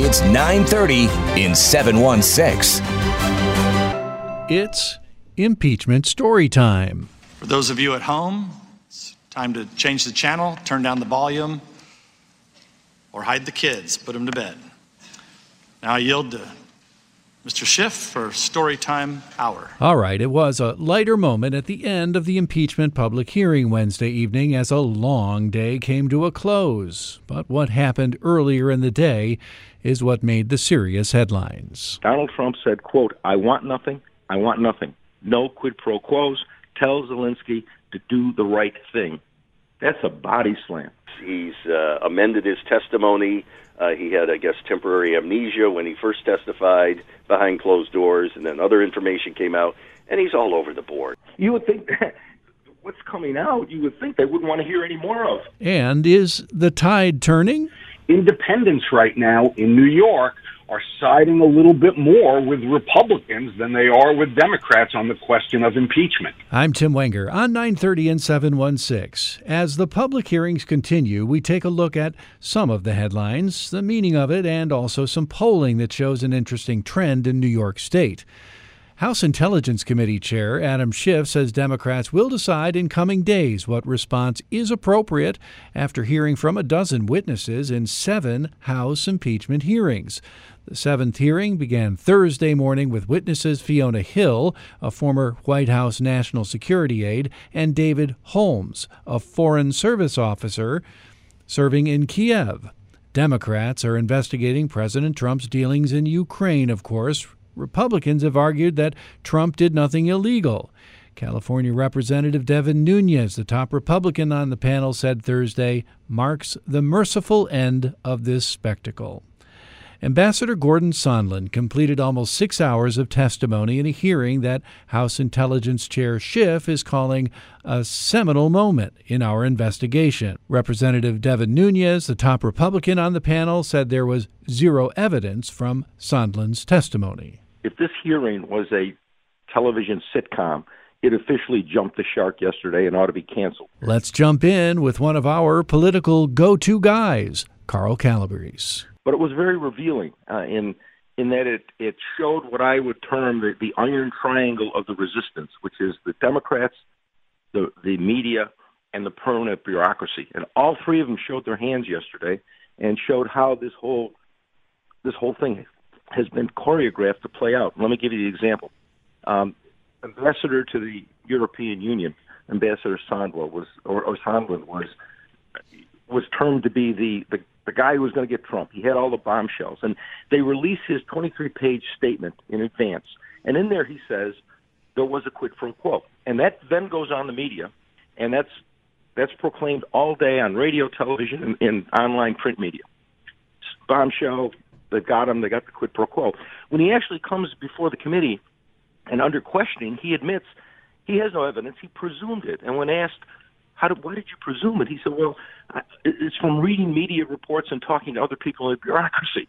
It's 9:30 in 716. It's impeachment story time. For those of you at home, it's time to change the channel, turn down the volume, or hide the kids, put them to bed. Now I yield to Mr. Schiff for story time hour. All right, it was a lighter moment at the end of the impeachment public hearing Wednesday evening as a long day came to a close. But what happened earlier in the day is what made the serious headlines. Donald Trump said, quote, I want nothing, I want nothing. No quid pro quos. Tell Zelensky to do the right thing. That's a body slam. He's uh, amended his testimony. Uh, he had, I guess, temporary amnesia when he first testified behind closed doors, and then other information came out, and he's all over the board. You would think that what's coming out, you would think they wouldn't want to hear any more of. And is the tide turning? Independents right now in New York are siding a little bit more with Republicans than they are with Democrats on the question of impeachment. I'm Tim Wenger on 930 and 716. As the public hearings continue, we take a look at some of the headlines, the meaning of it, and also some polling that shows an interesting trend in New York State. House Intelligence Committee Chair Adam Schiff says Democrats will decide in coming days what response is appropriate after hearing from a dozen witnesses in seven House impeachment hearings. The seventh hearing began Thursday morning with witnesses Fiona Hill, a former White House national security aide, and David Holmes, a foreign service officer serving in Kiev. Democrats are investigating President Trump's dealings in Ukraine, of course. Republicans have argued that Trump did nothing illegal. California Representative Devin Nunes, the top Republican on the panel, said Thursday, marks the merciful end of this spectacle. Ambassador Gordon Sondland completed almost six hours of testimony in a hearing that House Intelligence Chair Schiff is calling a seminal moment in our investigation. Representative Devin Nunes, the top Republican on the panel, said there was zero evidence from Sondland's testimony. If this hearing was a television sitcom, it officially jumped the shark yesterday and ought to be canceled. Let's jump in with one of our political go to guys, Carl Calabrese but it was very revealing uh, in in that it it showed what I would term the, the iron triangle of the resistance, which is the Democrats, the the media, and the permanent bureaucracy, and all three of them showed their hands yesterday and showed how this whole this whole thing has been choreographed to play out. Let me give you the example. Um, ambassador to the European Union, Ambassador Sondland was or, or was was termed to be the the the guy who was going to get Trump. He had all the bombshells. And they release his 23 page statement in advance. And in there he says there was a quid pro quo. And that then goes on the media, and that's that's proclaimed all day on radio, television, and, and online print media. Bombshell, they got him, they got the quid pro quo. When he actually comes before the committee and under questioning, he admits he has no evidence. He presumed it. And when asked, how did, why did you presume it? He said, well, it's from reading media reports and talking to other people in the bureaucracy.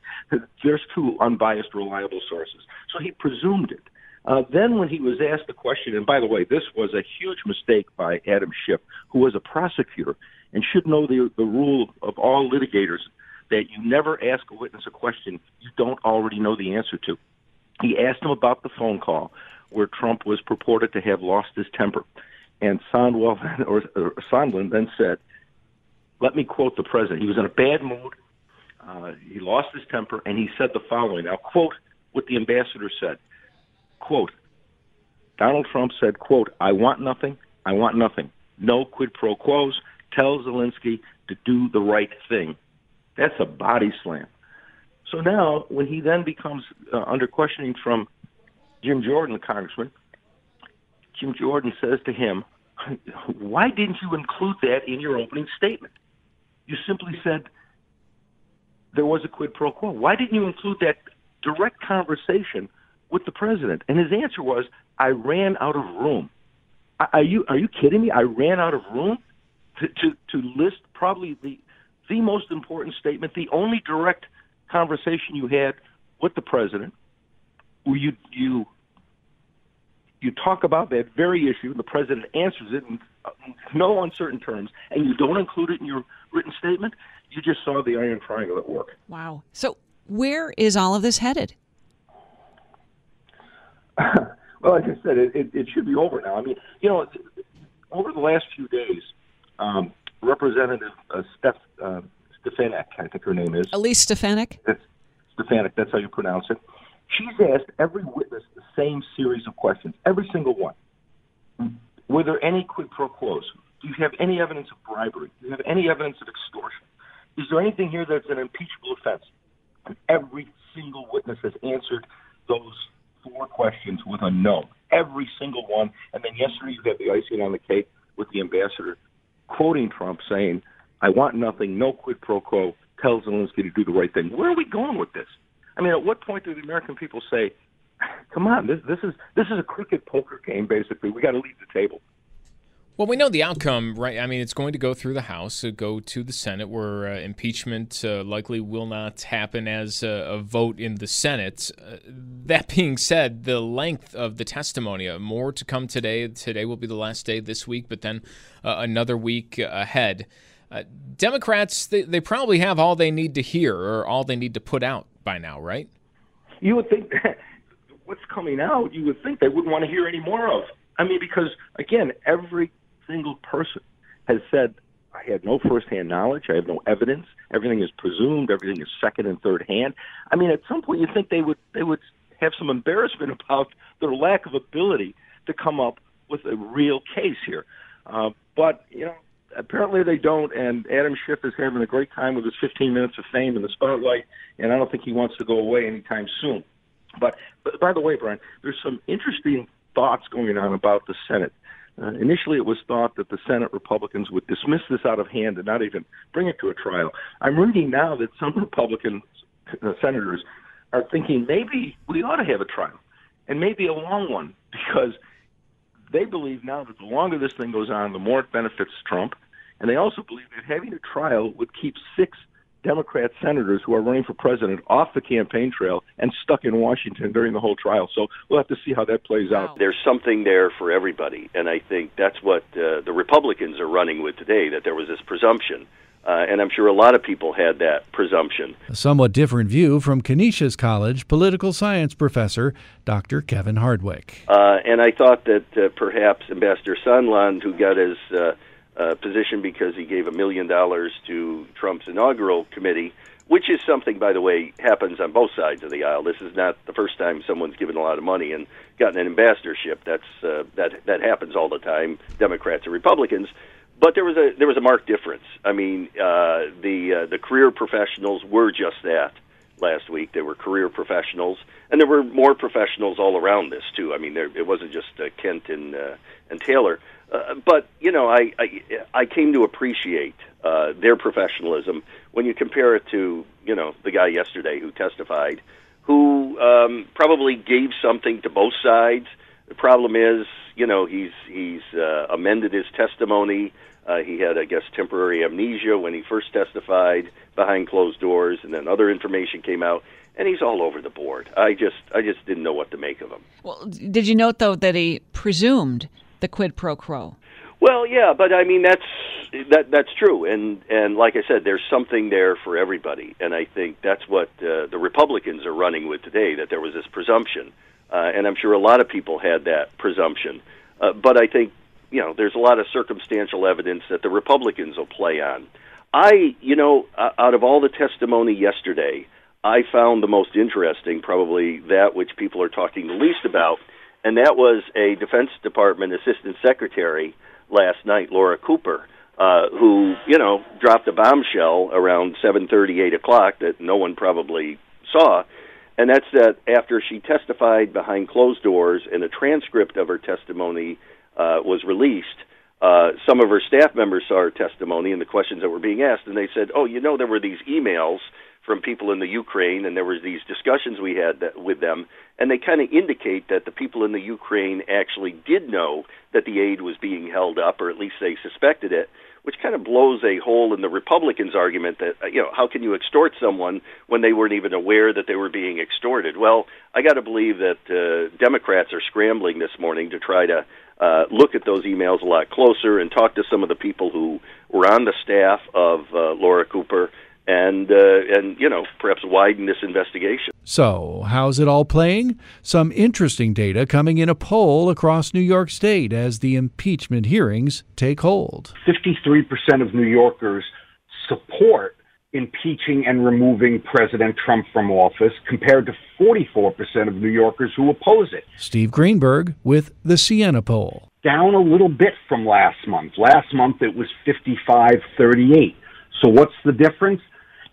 There's two unbiased, reliable sources. So he presumed it. Uh, then when he was asked the question, and by the way, this was a huge mistake by Adam Schiff, who was a prosecutor and should know the, the rule of all litigators that you never ask a witness a question you don't already know the answer to. He asked him about the phone call where Trump was purported to have lost his temper. And Sondwell or, or Sondland then said, "Let me quote the president. He was in a bad mood. Uh, he lost his temper, and he said the following. Now, quote what the ambassador said. Quote: Donald Trump said, "Quote: I want nothing. I want nothing. No quid pro quos. Tell Zelensky to do the right thing." That's a body slam. So now, when he then becomes uh, under questioning from Jim Jordan, the congressman, Jim Jordan says to him, Why didn't you include that in your opening statement? You simply said, there was a quid pro quo. Why didn't you include that direct conversation with the president? And his answer was, "I ran out of room." Are you are you kidding me? I ran out of room to to, to list probably the the most important statement, the only direct conversation you had with the president, where you you you talk about that very issue, and the president answers it in no uncertain terms, and you don't include it in your written statement, you just saw the iron triangle at work. Wow. So, where is all of this headed? well, like I said, it, it, it, should be over now. I mean, you know, over the last few days, um, Representative uh, Steph uh, Stefanik, I think her name is Elise Stefanik. Stefanik. That's how you pronounce it. She's asked every witness the same series of questions, every single one. Were there any quid pro quos? Do you have any evidence of bribery? Do you have any evidence of extortion? Is there anything here that's an impeachable offense? And every single witness has answered those four questions with a no. Every single one. And then yesterday you had the icing on the cake with the ambassador quoting Trump saying, I want nothing, no quid pro quo, tell Zelensky to do the right thing. Where are we going with this? I mean, at what point do the American people say, "Come on, this this is this is a crooked poker game. Basically, we got to leave the table." Well, we know the outcome, right? I mean, it's going to go through the House, go to the Senate, where uh, impeachment uh, likely will not happen as a, a vote in the Senate. Uh, that being said, the length of the testimony, uh, more to come today. Today will be the last day this week, but then uh, another week ahead. Uh, Democrats, they, they probably have all they need to hear or all they need to put out by now, right? You would think that what's coming out, you would think they wouldn't want to hear any more of. I mean, because again, every single person has said, I had no firsthand knowledge. I have no evidence. Everything is presumed. Everything is second and third hand. I mean, at some point, you think they would they would have some embarrassment about their lack of ability to come up with a real case here. Uh, but you know, apparently they don't. And Adam Schiff is having a great time with his 15 minutes of fame in the spotlight, and I don't think he wants to go away anytime soon. But, but by the way, Brian, there's some interesting thoughts going on about the Senate. Uh, initially, it was thought that the Senate Republicans would dismiss this out of hand and not even bring it to a trial. I'm reading now that some Republican uh, senators are thinking maybe we ought to have a trial, and maybe a long one, because they believe now that the longer this thing goes on, the more it benefits Trump. And they also believe that having a trial would keep six Democrat senators who are running for president off the campaign trail and stuck in Washington during the whole trial. So we'll have to see how that plays out. There's something there for everybody, and I think that's what uh, the Republicans are running with today. That there was this presumption. Uh, and I'm sure a lot of people had that presumption. A somewhat different view from Canisius College political science professor Dr. Kevin Hardwick. Uh, and I thought that uh, perhaps Ambassador Sondland, who got his uh, position because he gave a million dollars to Trump's inaugural committee, which is something, by the way, happens on both sides of the aisle. This is not the first time someone's given a lot of money and gotten an ambassadorship. That's uh, that that happens all the time, Democrats and Republicans. But there was a there was a marked difference. I mean, uh, the uh, the career professionals were just that last week. They were career professionals, and there were more professionals all around this too. I mean, there, it wasn't just uh, Kent and uh, and Taylor. Uh, but you know, I, I I came to appreciate uh, their professionalism when you compare it to you know the guy yesterday who testified, who um, probably gave something to both sides. The problem is, you know, he's he's uh, amended his testimony. Uh, he had, I guess, temporary amnesia when he first testified behind closed doors, and then other information came out, and he's all over the board. I just, I just didn't know what to make of him. Well, did you note though that he presumed the quid pro quo. Well, yeah, but I mean that's that that's true, and and like I said, there's something there for everybody, and I think that's what uh, the Republicans are running with today. That there was this presumption, uh, and I'm sure a lot of people had that presumption, uh, but I think you know there's a lot of circumstantial evidence that the Republicans will play on. I, you know, out of all the testimony yesterday, I found the most interesting, probably that which people are talking the least about and that was a Defense Department Assistant Secretary last night, Laura Cooper, uh, who you know dropped a bombshell around seven thirty, eight o'clock that no one probably saw, and that's that after she testified behind closed doors and a transcript of her testimony uh, was released. Uh, some of her staff members saw her testimony and the questions that were being asked, and they said, "Oh, you know, there were these emails from people in the Ukraine, and there were these discussions we had that, with them, and they kind of indicate that the people in the Ukraine actually did know that the aid was being held up, or at least they suspected it which kind of blows a hole in the Republicans' argument that uh, you know how can you extort someone when they weren't even aware that they were being extorted? Well, I got to believe that uh, Democrats are scrambling this morning to try to uh, look at those emails a lot closer and talk to some of the people who were on the staff of uh, Laura Cooper and uh, and you know perhaps widen this investigation. So, how's it all playing? Some interesting data coming in a poll across New York State as the impeachment hearings take hold. 53% of New Yorkers support impeaching and removing President Trump from office compared to 44% of New Yorkers who oppose it. Steve Greenberg with the Siena poll. Down a little bit from last month. Last month it was 55 38. So what's the difference?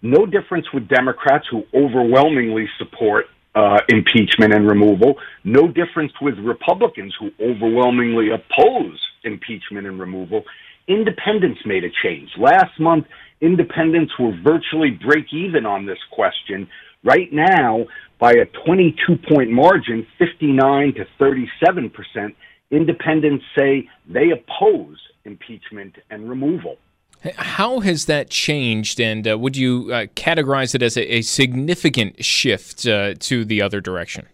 No difference with Democrats who overwhelmingly support uh, impeachment and removal. No difference with Republicans who overwhelmingly oppose impeachment and removal. Independents made a change. Last month, independents were virtually break even on this question. Right now, by a 22 point margin, 59 to 37 percent, independents say they oppose impeachment and removal. How has that changed, and uh, would you uh, categorize it as a, a significant shift uh, to the other direction?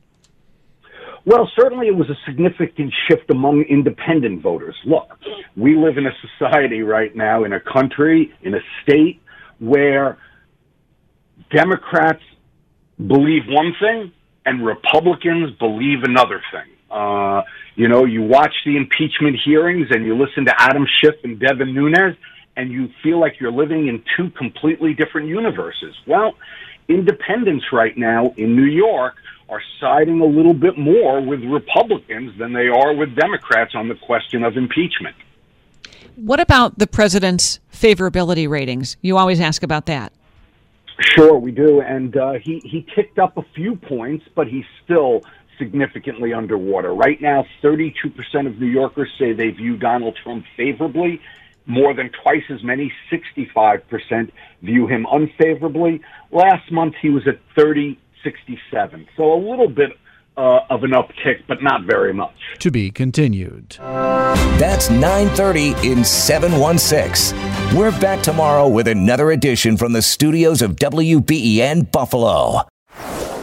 Well, certainly it was a significant shift among independent voters. Look, we live in a society right now, in a country, in a state where Democrats believe one thing and Republicans believe another thing. Uh, you know, you watch the impeachment hearings and you listen to Adam Schiff and Devin Nunes, and you feel like you're living in two completely different universes. Well, independents right now in New York are siding a little bit more with Republicans than they are with Democrats on the question of impeachment. What about the president's favorability ratings? You always ask about that. Sure, we do, and uh, he he ticked up a few points, but he's still significantly underwater. Right now, 32% of New Yorkers say they view Donald Trump favorably, more than twice as many, 65%, view him unfavorably. Last month, he was at 30, 67. So a little bit uh, of an uptick, but not very much. To be continued. That's 9:30 in 716. We're back tomorrow with another edition from the studios of WBEN Buffalo.